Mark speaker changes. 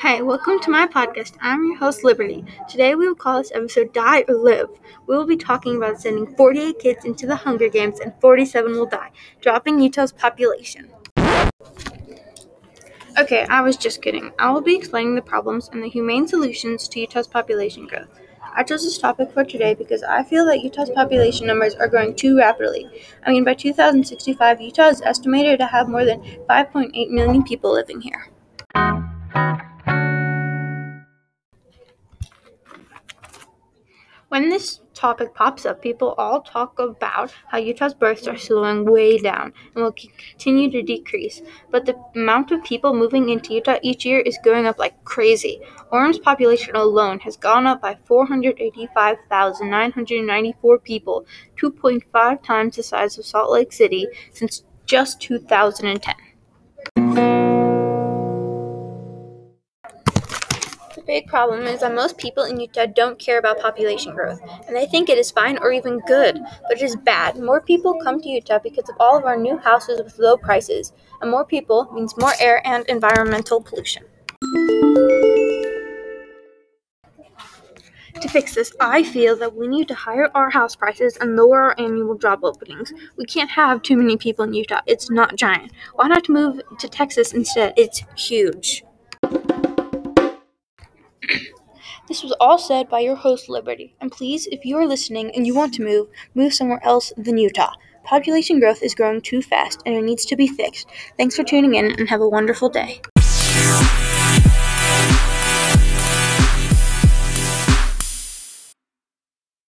Speaker 1: Hi, welcome to my podcast. I'm your host, Liberty. Today we will call this episode Die or Live. We will be talking about sending 48 kids into the Hunger Games and 47 will die, dropping Utah's population. Okay, I was just kidding. I will be explaining the problems and the humane solutions to Utah's population growth. I chose this topic for today because I feel that Utah's population numbers are growing too rapidly. I mean, by 2065, Utah is estimated to have more than 5.8 million people living here. When this topic pops up, people all talk about how Utah's births are slowing way down and will continue to decrease. But the amount of people moving into Utah each year is going up like crazy. Orem's population alone has gone up by 485,994 people, 2.5 times the size of Salt Lake City since just 2010. Big problem is that most people in Utah don't care about population growth, and they think it is fine or even good, but it is bad. More people come to Utah because of all of our new houses with low prices, and more people means more air and environmental pollution. To fix this, I feel that we need to higher our house prices and lower our annual job openings. We can't have too many people in Utah. It's not giant. Why not move to Texas instead? It's huge. This was all said by your host, Liberty. And please, if you are listening and you want to move, move somewhere else than Utah. Population growth is growing too fast and it needs to be fixed. Thanks for tuning in and have a wonderful day.